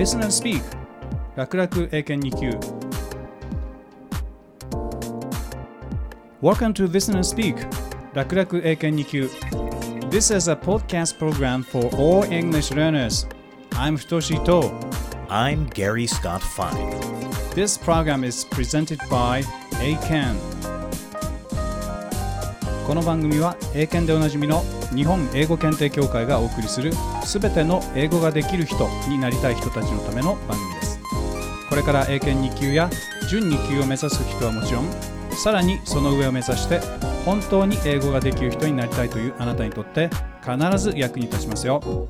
Listen and Speak 楽々英検2級 Welcome to Listen and Speak 楽々英検2級 This is a podcast program for all English learners I'm Futoshi To I'm Gary Scott Fine. This program is presented by ACAN この番組は英検でおなじみの日本英語検定協会がお送りするすべての英語ができる人になりたい人たちのための番組です。これから英検2級や準2級を目指す人はもちろんさらにその上を目指して本当に英語ができる人になりたいというあなたにとって必ず役に立ちますよ。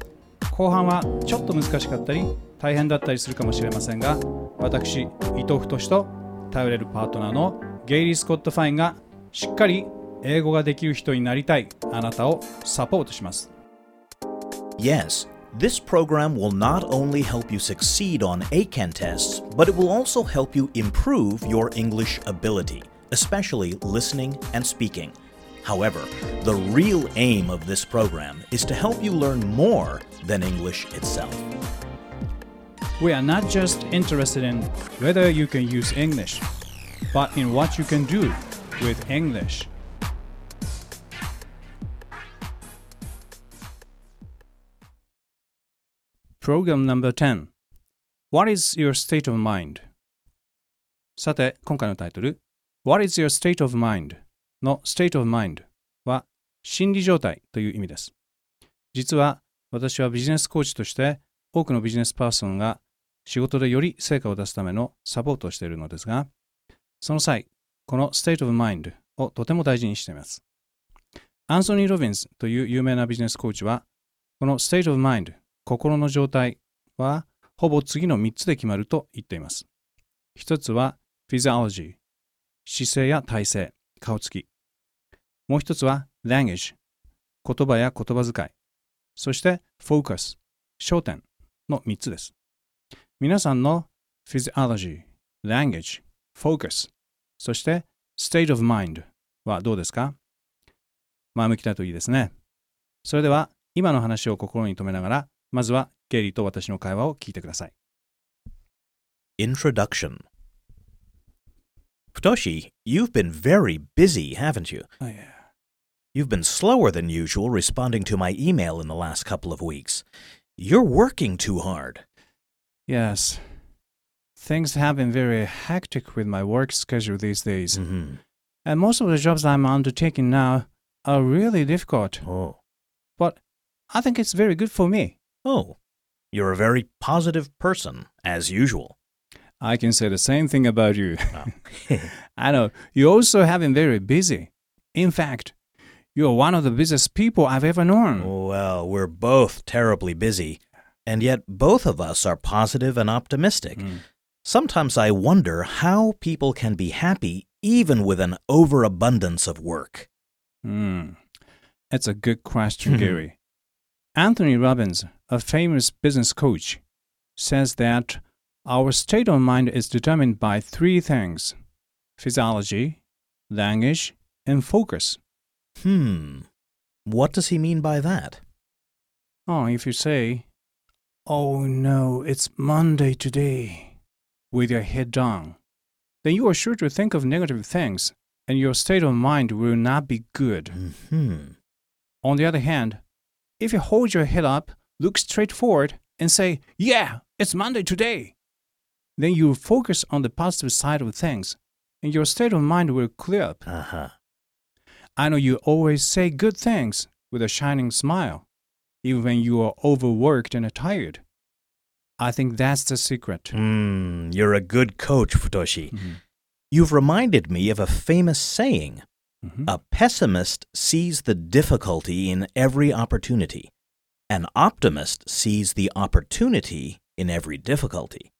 後半はちょっと難しかったり大変だったりするかもしれませんが私伊藤太と頼れるパートナーのゲイリー・スコット・ファインがしっかり英語ができる人になりたいあなたをサポートします。Yes, this program will not only help you succeed on Eiken tests, but it will also help you improve your English ability, especially listening and speaking. However, the real aim of this program is to help you learn more than English itself. We are not just interested in whether you can use English, but in what you can do with English. Program number 10 What is your state of mind? さて、今回のタイトル What is your state of mind? の state of mind は心理状態という意味です。実は私はビジネスコーチとして多くのビジネスパーソンが仕事でより成果を出すためのサポートをしているのですが、その際、この state of mind をとても大事にしています。アンソニー・ロビンスという有名なビジネスコーチは、この state of mind 心の状態はほぼ次の3つで決まると言っています。一つは physiology 姿勢や体勢、顔つき。もう一つは language 言葉や言葉遣い。そして focus 焦点の3つです。皆さんの physiology、language、focus、そして state of mind はどうですか？前向きだといいですね。それでは今の話を心に留めながら、まずはゲイリーと私の会話を聞いてください。 Introduction Futoshi, you've been very busy, haven't you? You've been slower than usual responding to my email in the last couple of weeks. You're working too hard. Yes. Things have been very hectic with my work schedule these days. Mm-hmm. And most of the jobs I'm undertaking now are really difficult. Oh. But I think it's very good for me. Oh. You're a very positive person, as usual. I can say the same thing about you. Oh. I know. You also have been very busy. In fact, you're one of the busiest people I've ever known. well, we're both terribly busy, and yet both of us are positive and optimistic. Mm. Sometimes I wonder how people can be happy even with an overabundance of work. Hmm. That's a good question, Gary. Anthony Robbins, a famous business coach, says that our state of mind is determined by three things physiology, language, and focus. Hmm. What does he mean by that? Oh, if you say, Oh no, it's Monday today, with your head down, then you are sure to think of negative things, and your state of mind will not be good. Hmm. On the other hand, if you hold your head up, look straight forward, and say, Yeah, it's Monday today, then you focus on the positive side of things, and your state of mind will clear up. Uh huh. I know you always say good things with a shining smile, even when you are overworked and tired. I think that's the secret. Hmm. You're a good coach, Futoshi. Mhm. You've reminded me of a famous saying Mhm. A pessimist sees the difficulty in every opportunity, an optimist sees the opportunity in every difficulty.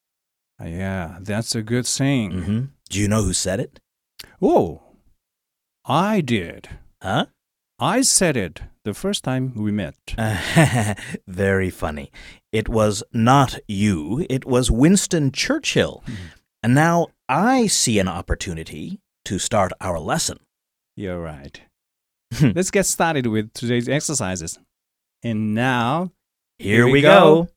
Uh, Yeah, that's a good saying. hmm Do you know who said it? Oh, I did. Huh? I said it the first time we met. Very funny. It was not you, it was Winston Churchill. And now I see an opportunity to start our lesson. You're right. Hmm. Let's get started with today's exercises. And now, here, here we, we go. go.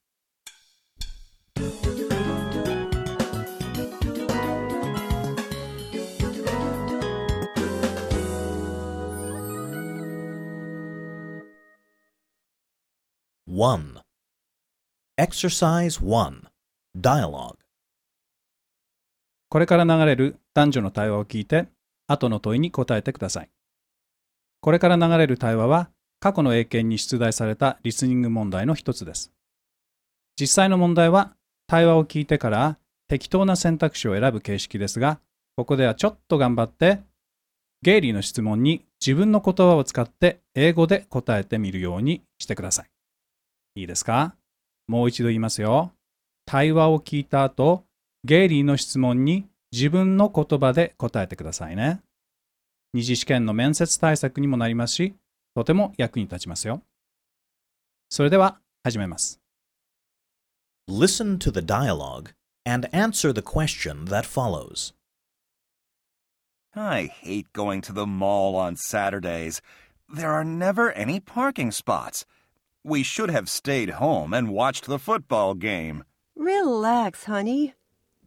One. Exercise one. Dialogue. これから流れる男女の対話を聞いて後の問いに答えてください。これから流れる対話は、過去の英検に出題されたリスニング問題の一つです。実際の問題は、対話を聞いてから適当な選択肢を選ぶ形式ですが、ここではちょっと頑張って、ゲイリーの質問に自分の言葉を使って英語で答えてみるようにしてください。いいですか？もう一度言いますよ。対話を聞いた後、ゲイリーの質問に自分の言葉で答えてくださいね。二次試験の面接対策にもなりますし、とても役に立ちますよ。それでは始めます。 Listen to the dialogue and answer the question that follows. I hate going to the mall on Saturdays. There are never any parking spots. We should have stayed home and watched the football game. Relax, honey.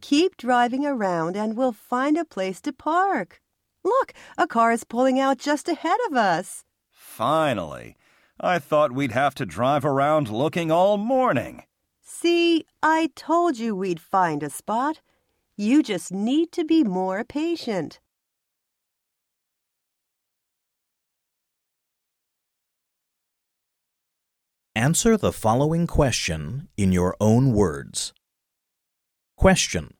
Keep driving around and we'll find a place to park. Look, a car is pulling out just ahead of us. Finally. I thought we'd have to drive around looking all morning. See, I told you we'd find a spot. You just need to be more patient. Answer the following question in your own words. Question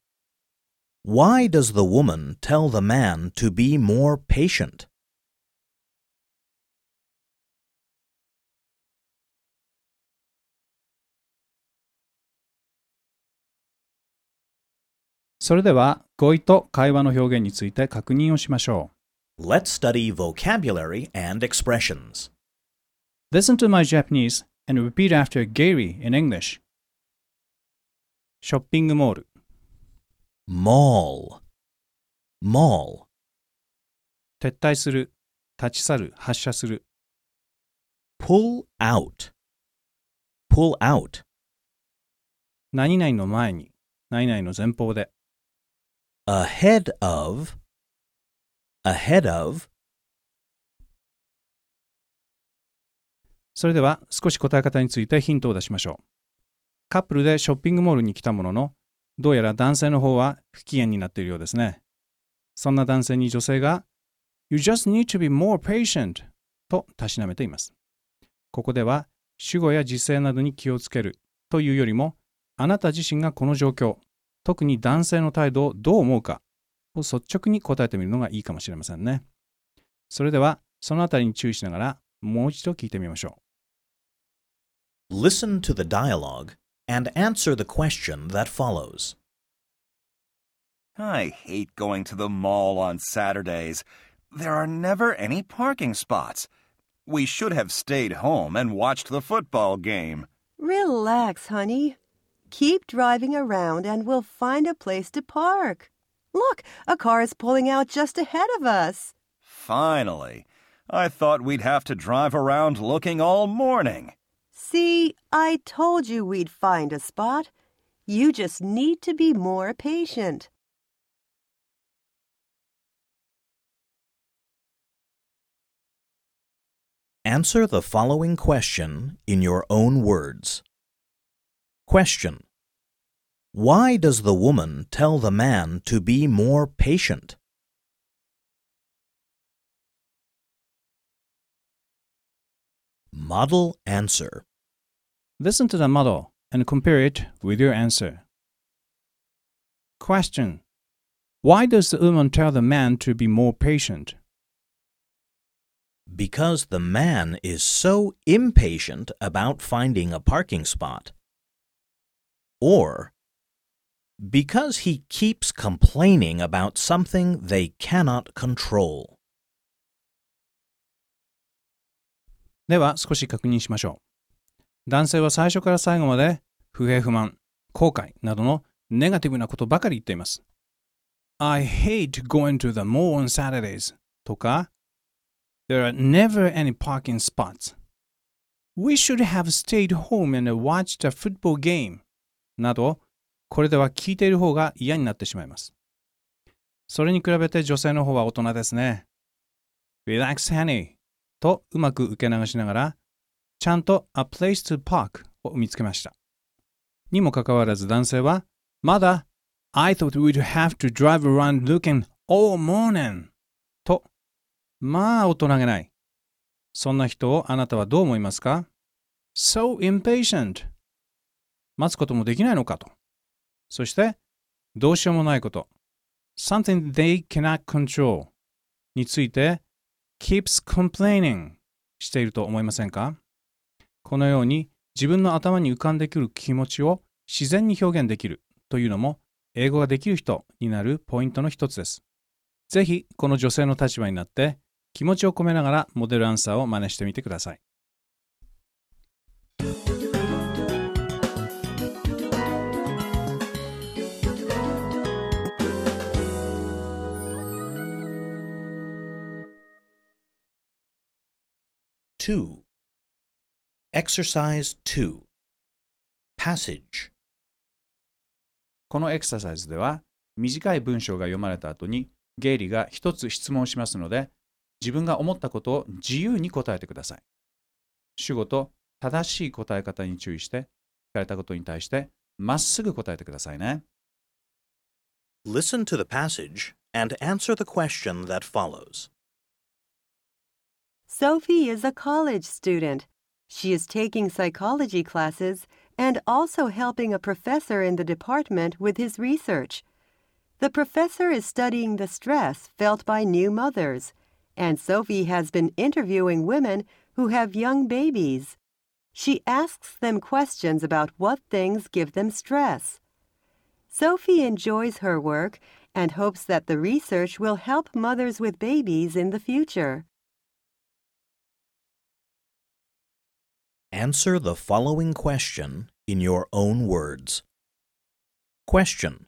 Why does the woman tell the man to be more patient? let us study vocabulary and expressions. Listen to my Japanese and repeat after Gary in English. ショッピングモール、Mall. Mall. 撤退する、立ち去る、発射する、Pull out. Pull out. 何々の前に、何々の前方で、Ahead of. Ahead of. それでは少し答え方についてヒントを出しましょう。カップルでショッピングモールに来たものの、どうやら男性の方は不機嫌になっているようですね。そんな男性に女性が You just need to be more patient とたしなめています。ここでは主語や時制などに気をつけるというよりも、あなた自身がこの状況、特に男性の態度をどう思うかを率直に答えてみるのがいいかもしれませんね。それでは、そのあたりに注意しながら、もう一度聞いてみましょう。Listen to the dialogue and answer the question that follows. I hate going to the mall on Saturdays. There are never any parking spots. We should have stayed home and watched the football game. Relax, honey. Keep driving around and we'll find a place to park. Look, a car is pulling out just ahead of us. Finally. I thought we'd have to drive around looking all morning. See, I told you we'd find a spot. You just need to be more patient. Answer the following question in your own words. Question. Why does the woman tell the man to be more patient? Model answer. Listen to the model and compare it with your answer. Question Why does the woman tell the man to be more patient? Because the man is so impatient about finding a parking spot. Or because he keeps complaining about something they cannot control. では少し確認しましょう。男性は最初から最後まで不平不満、後悔などのネガティブなことばかり言っています。I hate going to the mall on Saturdays とか There are never any parking spots. We should have stayed home and watched a football game などこれでは聞いている方が嫌になってしまいます。それに比べて女性の方は大人ですね。Relax, honey. とうまく受け流しながらちゃんと a place to park を見つけました。にもかかわらず男性は、まだ I thought we'd have to drive around looking all morning と、まあ大人げない。そんな人をあなたはどう思いますか ?So impatient 待つこともできないのかと。そして、どうしようもないこと。something they cannot control について keeps complaining していると思いませんか？このように自分の頭に浮かんでくる気持ちを自然に表現できるというのも英語ができる人になるポイントの一つです。ぜひこの女性の立場になって気持ちを込めながらモデルアンサーを真似してみてください。2. Exercise 2. Passage. このエクササイズでは短い文章が読まれた後にゲイリーが一つ質問しますので自分が思ったことを自由に答えてください。主語と正しい答え方に注意して聞かれたことに対してまっすぐ答えてくださいね。Listen to the passage and answer the question that follows. Sophie is a college student. She is taking psychology classes and also helping a professor in the department with his research. The professor is studying the stress felt by new mothers, and Sophie has been interviewing women who have young babies. She asks them questions about what things give them stress. Sophie enjoys her work and hopes that the research will help mothers with babies in the future. Answer the following question in your own words. Question.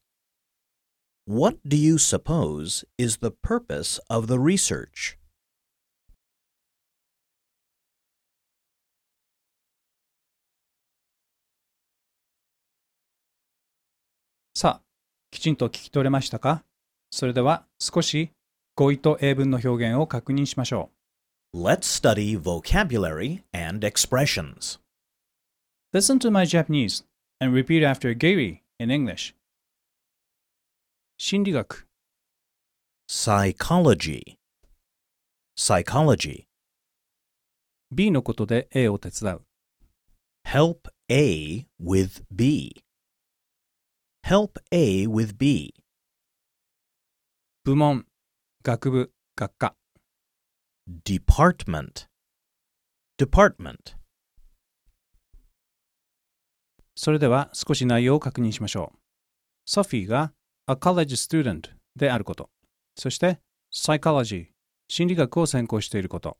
What do you suppose is the purpose of the research? さあ、きちんと聞き取れましたかそれでは少し語彙と英文の表現を確認しましょう Let's study vocabulary and expressions. う。Listen to my Japanese and repeat after Gary in English. 心理学、 Psychology. Psychology. B のことで A を手伝う。 Help A with B. Help A with B. 部門、学部、学科。 Department. Department. それでは少し内容を確認しましょう。ソフィーが a college student であること。そして psychology 心理学を専攻していること。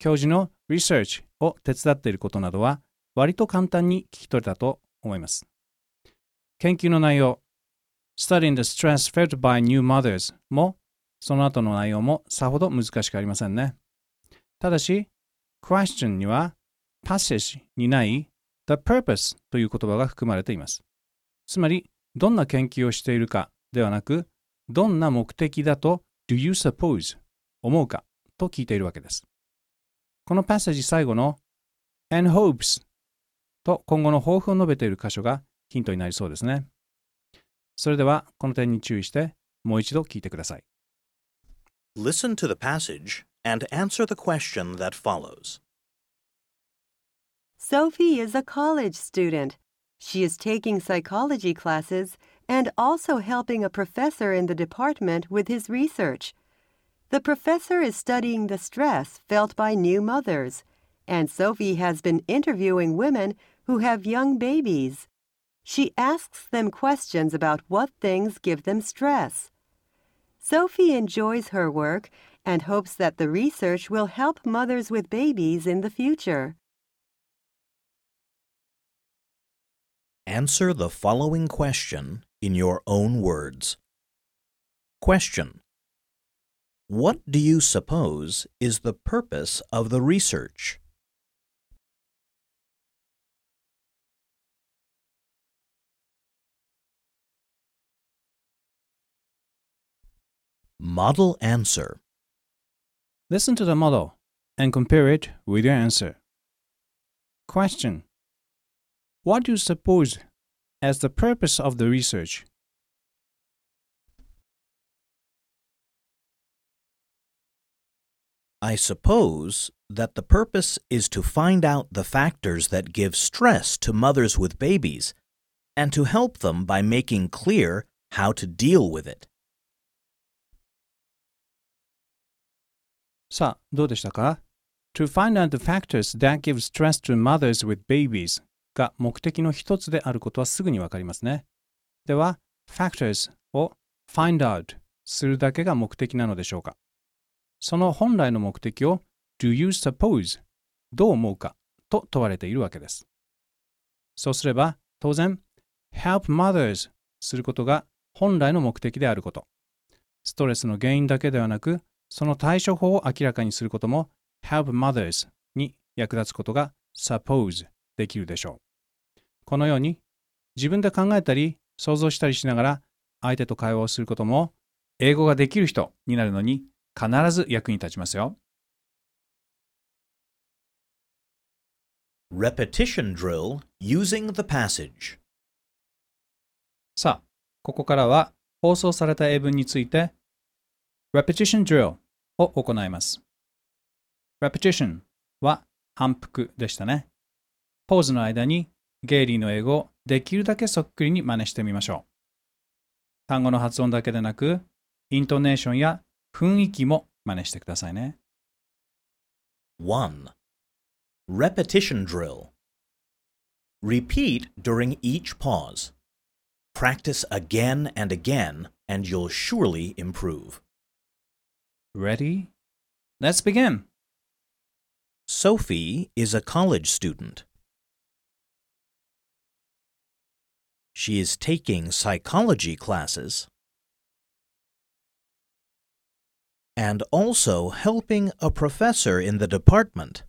教授の research を手伝っていることなどは割と簡単に聞き取れたと思います。研究の内容 Studying the stress felt by new mothers もその後の内容もさほど難しくありませんね。ただし question には passage にない the purpose という言葉が含まれています。つまり、どんな研究をしているかではなく、どんな目的だと do you suppose 思うかと聞いているわけです。このパッセージ最後の and hopes と今後の抱負を述べている箇所がヒントになりそうですね。それでは、この点に注意して、もう一度聞いてください。Listen to the passage and answer the question that follows. Sophie is a college student. She is taking psychology classes and also helping a professor in the department with his research. The professor is studying the stress felt by new mothers, and Sophie has been interviewing women who have young babies. She asks them questions about what things give them stress. Sophie enjoys her work and hopes that the research will help mothers with babies in the future. Answer the following question in your own words. Question. What do you suppose is the purpose of the research? Model answer. Listen to the model and compare it with your answer. Question What do you suppose as the purpose of the research? I suppose that the purpose is to find out the factors that give stress to mothers with babies and to help them by making clear how to deal with it. さあ、どうでしたか ?To find out the factors that give stress to mothers with babies が目的の一つであることはすぐにわかりますね。では、factors を find out するだけが目的なのでしょうか？その本来の目的を Do you suppose どう思うかと問われているわけです。そうすれば、当然、help mothers することが本来の目的であること。ストレスの原因だけではなく、その対処法を明らかにすることも help mothers に役立つことが suppose できるでしょう。このように自分で考えたり想像したりしながら相手と会話をすることも英語ができる人になるのに必ず役に立ちますよ。Repetition drill using the passage. さあ、ここからは放送された英文について repetition drill を行います。repetition は反復でしたね。ポーズの間にゲイリーの英語をできるだけそっくりに真似してみましょう。単語の発音だけでなく、イントネーションや雰囲気も真似してくださいね。1. Repetition drill. Repeat during each pause. Practice again and again, and you'll surely improve. Ready? Let's begin! Sophie is a college student. She is taking psychology classes and also helping a professor in the department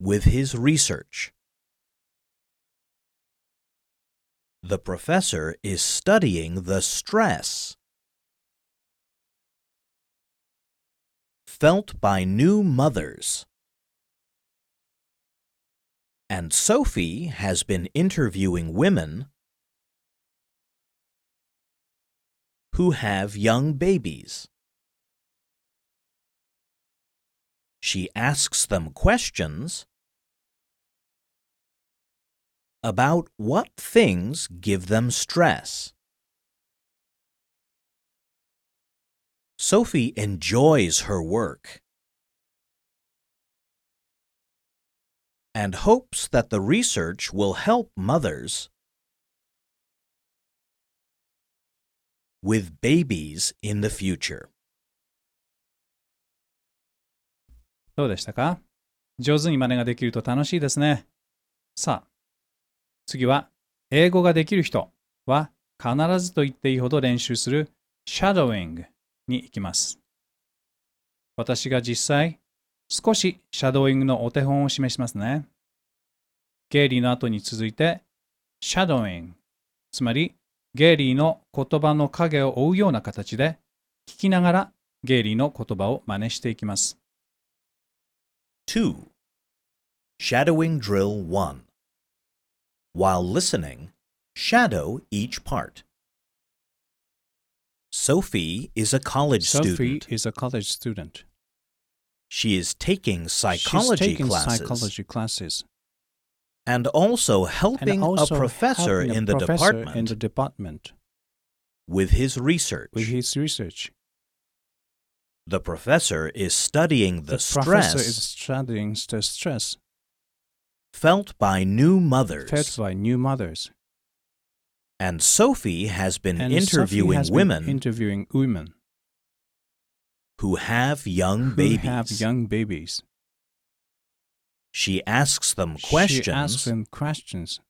with his research. The professor is studying the stress felt by new mothers. And Sophie has been interviewing women who have young babies. She asks them questions about what things give them stress. Sophie enjoys her work and hopes that the research will help mothers with babies in the future. どうでしたか上手に真似ができると楽しいですね。さあ、 次は、英語ができる人は必ずと言っていいほど練習する shadowing に行きます。私が実際、少しシャドーイングのお手本を示しますね。ゲイリーの後に続いて、シャドーイング、つまりゲイリーの言葉の影を追うような形で、聞きながらゲイリーの言葉を真似していきます。2. Shadowing Drill 1. While listening, shadow each part. Sophie is a college Sophie student. is a college student. She is taking psychology She's taking classes psychology classes and also and helping also a professor helping a in the professor department in the department with his research. with his research. the professor is studying the, The stress professor is studying the stress felt by new mothers. felt by new mothers. and Sophie has been And interviewing has women been interviewing women who have young who babies. have young babies. She asks them questions. She asks them questions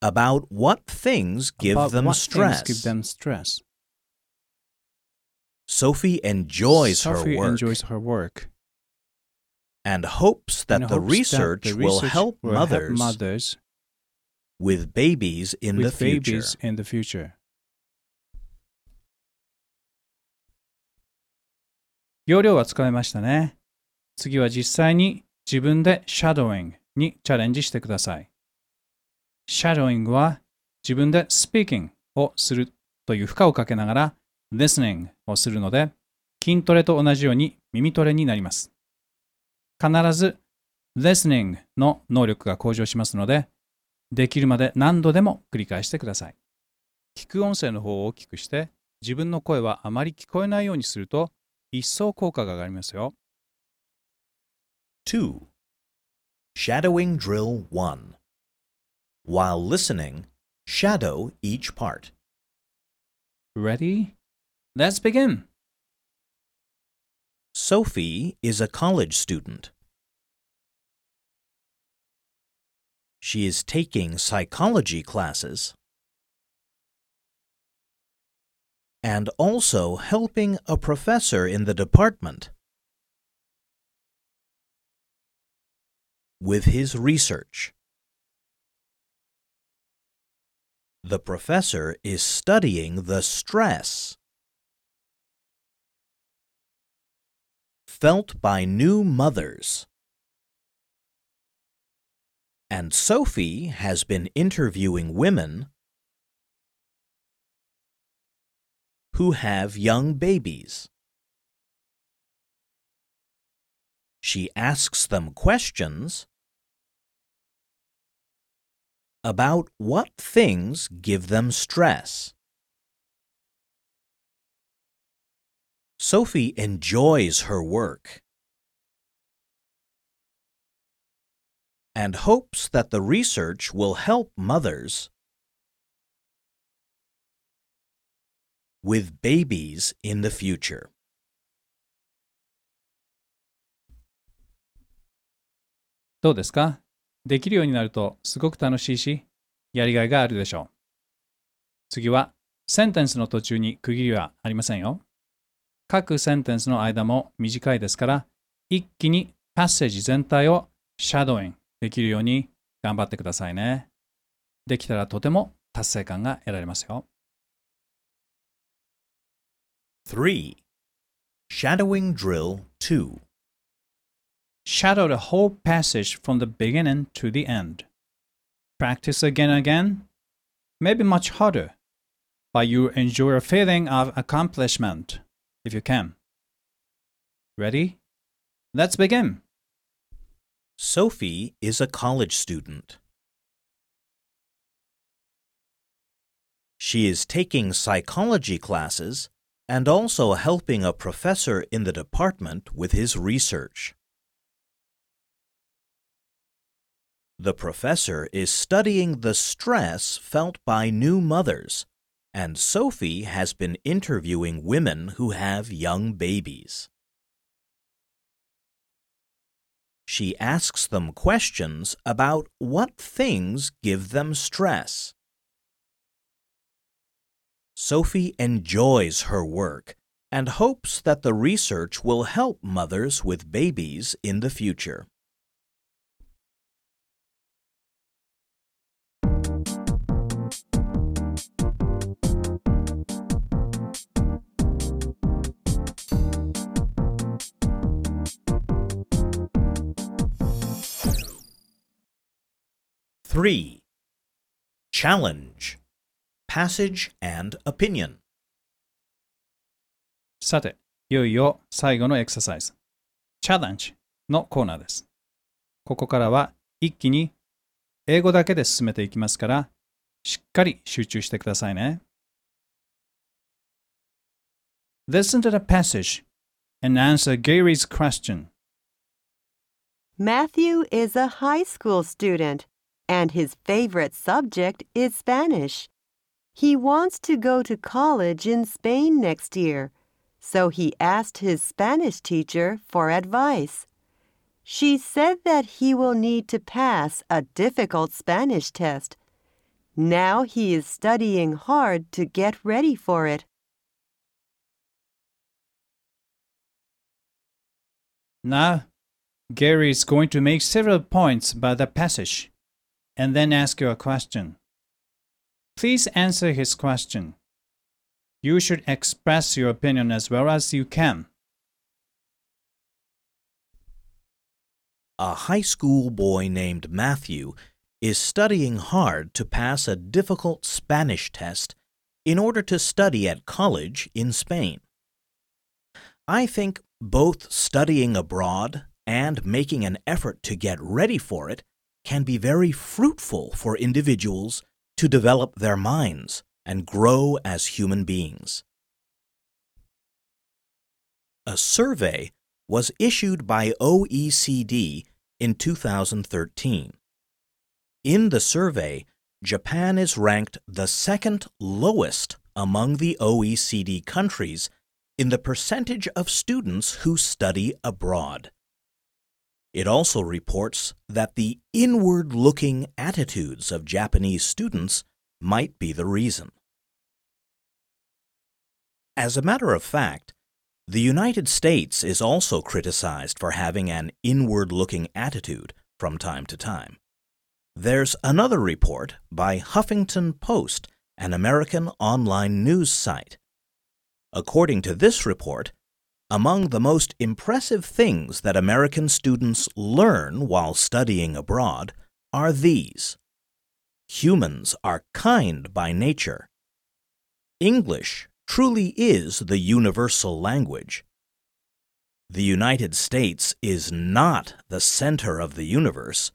about what things give about them what stress. things give them stress. Sophie enjoys Sophie her work enjoys her work and hopes that and the hopes that research the will research help will mothers mothers with babies in with the future. babies in the future. 要領はつかめましたね。次は実際に自分で shadowing にチャレンジしてください。shadowing は自分で speaking をするという負荷をかけながら listening をするので、筋トレと同じように耳トレになります。必ず listening の能力が向上しますので、できるまで何度でも繰り返してください。聞く音声の方を大きくして、自分の声はあまり聞こえないようにすると、一層効果が上がりますよ。2. Shadowing Drill 1 While listening, shadow each part. Ready? Let's begin. Sophie is a college student. She is taking psychology classes and also helping a professor in the department with his research. The professor is studying the stress felt by new mothers. And Sophie has been interviewing women who have young babies. She asks them questions about what things give them stress. Sophie enjoys her work and hopes that the research will help mothers with babies in the future. どうですかできるようになるとすごく楽しいし、やりがいがあるでしょう。次は、センテンスの途中に区切りはありませんよ。 各センテンスの間も短いですから、一気にパッセージ全体をシャドウインできるように頑張ってくださいね。できたらとても達成感が得られますよ。3. Shadowing Drill 2 Shadow the whole passage from the beginning to the end. Practice again and again, maybe much harder, but you enjoy a feeling of accomplishment if you can. Ready? Let's begin. Sophie is a college student. She is taking psychology classes and also helping a professor in the department with his research. The professor is studying the stress felt by new mothers, and Sophie has been interviewing women who have young babies. She asks them questions about what things give them stress. Sophie enjoys her work and hopes that the research will help mothers with babies in the future. Three. Challenge Passage and Opinion さて、いよいよ最後のエクササイズ、チャレンジのコーナーです。ここからは一気に英語だけで進めていきますから、しっかり集中してくださいね。Listen to the passage and answer Gary's question. Matthew is a high school student, and his favorite subject is Spanish. He wants to go to college in Spain next year, so he asked his Spanish teacher for advice. She said that he will need to pass a difficult Spanish test. Now he is studying hard to get ready for it. Now, Gary is going to make several points about the passage and then ask you a question. Please answer his question. You should express your opinion as well as you can. a high school boy named Matthew is studying hard to pass a difficult Spanish test in order to study at college in Spain. I think both studying abroad and making an effort to get ready for it can be very fruitful for individuals to develop their minds and grow as human beings. A survey was issued by OECD in 2013. In the survey, Japan is ranked the second lowest among the OECD countries in the percentage of students who study abroad. It also reports that the inward looking attitudes of Japanese students might be the reason. As a matter of fact, the United States is also criticized for having an inward looking attitude from time to time. There's another report by Huffington Post, an American online news site. According to this report, among the most impressive things that American students learn while studying abroad are these Humans are kind by nature. English truly is the universal language. The United States is not the center of the universe.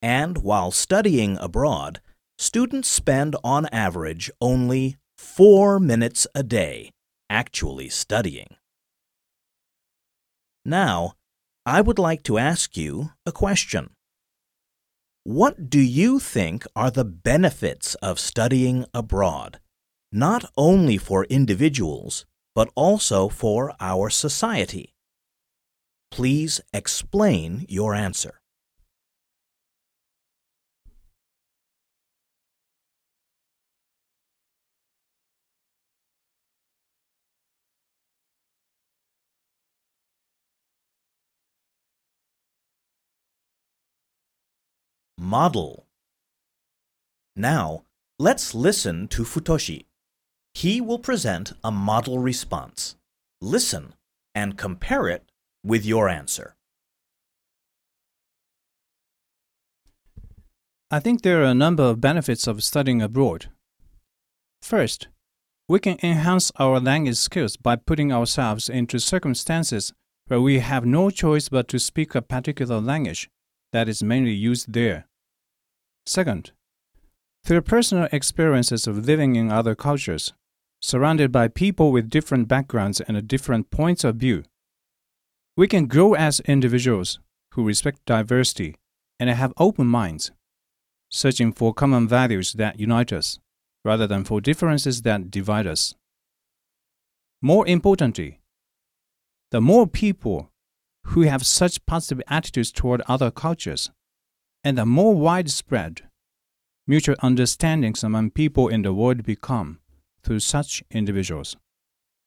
And while studying abroad, students spend on average only four minutes a day actually studying. Now, I would like to ask you a question. What do you think are the benefits of studying abroad? not only for individuals, but also for our society? Please explain your answer. Model. Now, let's listen to Futoshi. He will present a model response. Listen and compare it with your answer. I think there are a number of benefits of studying abroad. First, we can enhance our language skills by putting ourselves into circumstances where we have no choice but to speak a particular language that is mainly used there. Second, through personal experiences of living in other cultures, surrounded by people with different backgrounds and different points of view. We can grow as individuals who respect diversity and have open minds, searching for common values that unite us rather than for differences that divide us. More importantly, the more people who have such positive attitudes toward other cultures, and the more widespread mutual understandings among people in the world become, through such individuals,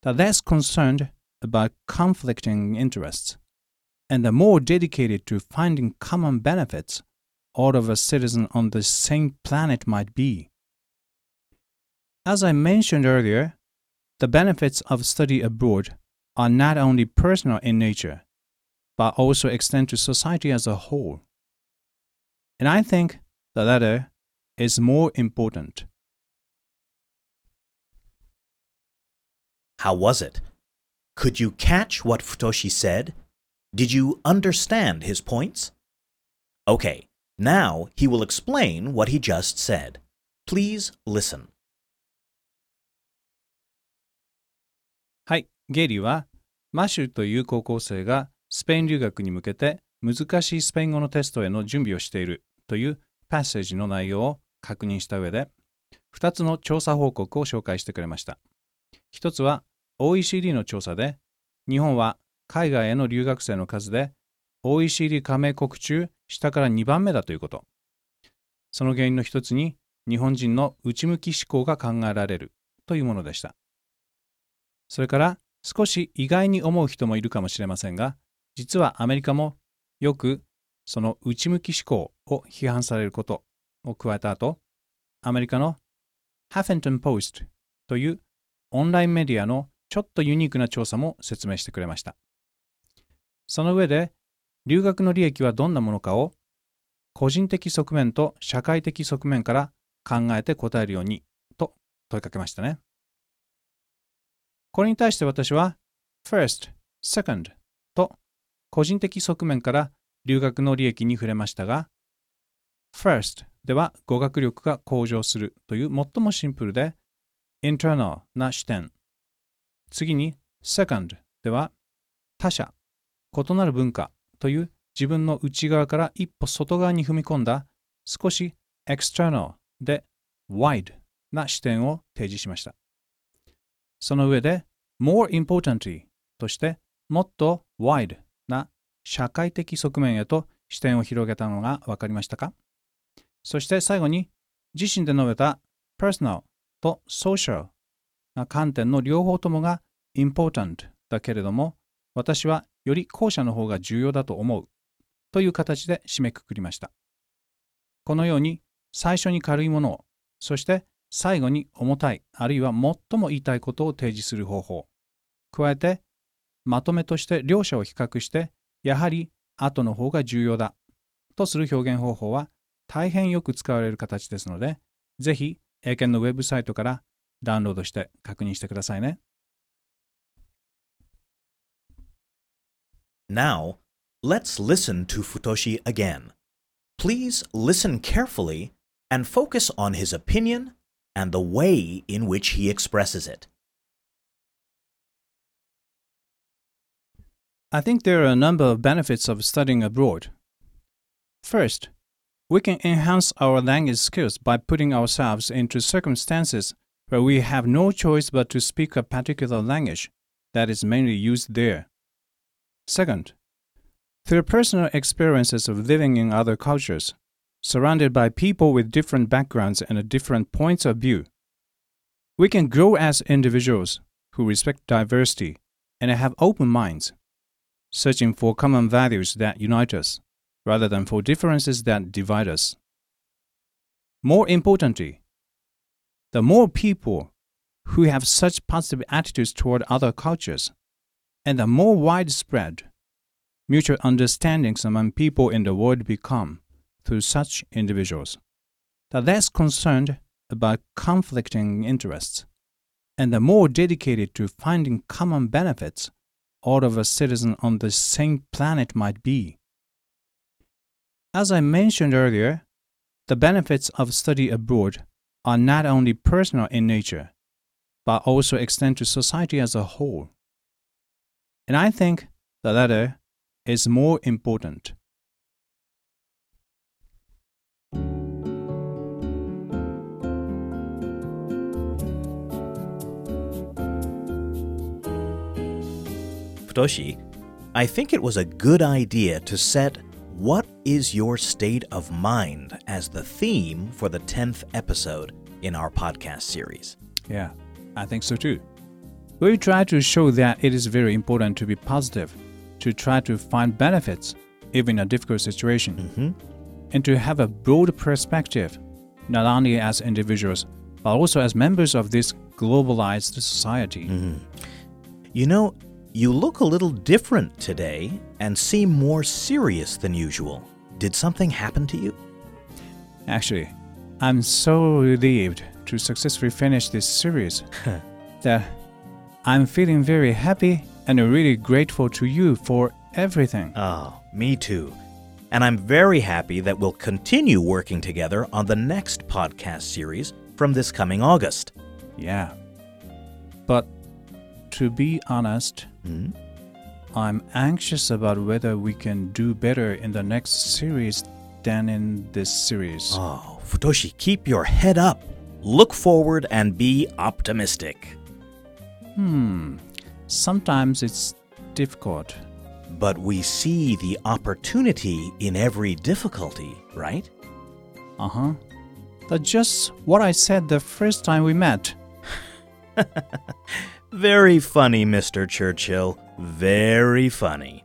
the less concerned about conflicting interests, and the more dedicated to finding common benefits all of us citizens on the same planet might be. As I mentioned earlier, the benefits of study abroad are not only personal in nature, but also extend to society as a whole. And I think the latter is more important. How was it? Could you catch what Futoshi said? Did you understand his points? Okay, now he will explain what he just said. Please listen. はい、ゲイリーはマシュという高校生がスペイン留学に向けて難しいスペイン語のテストへの準備をしている というパッセージの内容を確認した上で2つの調査報告を紹介してくれました。1つは OECD の調査で、日本は海外への留学生の数で OECD 加盟国中下から2番目だということ。その原因の一つに日本人の内向き思考が考えられるというものでした。それから少し意外に思う人もいるかもしれませんが、実はアメリカもよくその内向き思考を批判されることを加えた後、アメリカの Huffington Post というオンラインメディアのちょっとユニークな調査も説明してくれました。その上で、留学の利益はどんなものかを個人的側面と社会的側面から考えて答えるようにと問いかけましたね。これに対して私は first, second と個人的側面から留学の利益に触れましたが first では語学力が向上するという最もシンプルで internal な視点次に second では他者異なる文化という自分の内側から一歩外側に踏み込んだ少し external で wide な視点を提示しました。その上で more importantly としてもっと wide 社会的側面へと視点を広げたのが分かりましたか？そして最後に自身で述べた personal と social な観点の両方ともが important だけれども私はより後者の方が重要だと思うという形で締めくくりました。このように最初に軽いものを、そして最後に重たい、あるいは最も言いたいことを提示する方法、加えてまとめとして両者を比較して、やはり後の方が重要だとする表現方法は大変よく使われる形ですので、ぜひ英検のウェブサイトからダウンロードして確認してくださいね。Now, let's listen to Futoshi again. Please listen carefully and focus on his opinion and the way in which he expresses it. I think there are a number of benefits of studying abroad. First, we can enhance our language skills by putting ourselves into circumstances where we have no choice but to speak a particular language that is mainly used there. Second, through personal experiences of living in other cultures, surrounded by people with different backgrounds and different points of view, we can grow as individuals who respect diversity and have open minds, searching for common values that unite us rather than for differences that divide us. More importantly, the more people who have such positive attitudes toward other cultures, and the more widespread mutual understandings among people in the world become through such individuals, the less concerned about conflicting interests, and the more dedicated to finding common benefits all of a citizen on the same planet might be. As I mentioned earlier, the benefits of study abroad are not only personal in nature, but also extend to society as a whole. And I think the latter is more important. Futoshi, I think it was a good idea to set What is your state of mind as the theme for the 10th episode in our podcast series. Yeah, I think so too. We try to show that it is very important to be positive, to try to find benefits even in a difficult situation, Mm-hmm. and to have a broad perspective, not only as individuals, but also as members of this globalized society. You know, you look a little different today and seem more serious than usual. Did something happen to you? Actually, I'm so relieved to successfully finish this series that I'm feeling very happy and really grateful to you for everything. Oh, me too. And I'm very happy that we'll continue working together on the next podcast series from this coming August. Yeah. But to be honest, Hmm? I'm anxious about whether we can do better in the next series than in this series. Oh, Futoshi, keep your head up. Look forward and be optimistic. Hmm. Sometimes it's difficult. But we see the opportunity in every difficulty, right? Uh huh. That's just what I said the first time we met. Very funny, Mr. Churchill. Very funny.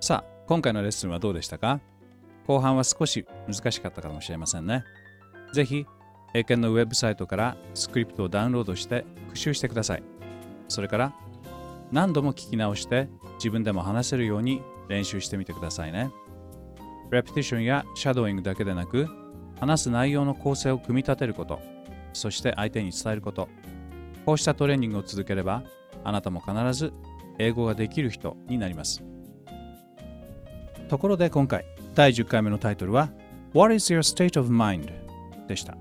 さあ、今回のレッスンはどうでしたか？後半は少し難しかったかもしれませんね。ぜひ、英検のウェブサイトからスクリプトをダウンロードして復習してください。それから、何度も聞き直して自分でも話せるように練習してみてくださいね。レプティションやシャドーイングだけでなく、話す内容の構成を組み立てること、そして相手に伝えること。こうしたトレーニングを続ければ、あなたも必ず英語ができる人になります。ところで今回、第10回目のタイトルは What is your state of mind? でした。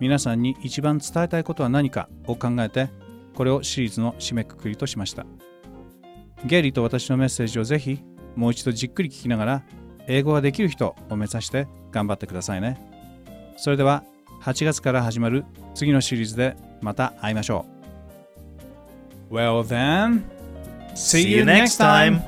皆さんに一番伝えたいことは何かを考えて、これをシリーズの締めくくりとしました。ゲイリーと私のメッセージをぜひもう一度じっくり聞きながら英語ができる人を目指して頑張ってくださいね。それでは8月から始まる次のシリーズでまた会いましょう。Well then, see you next time!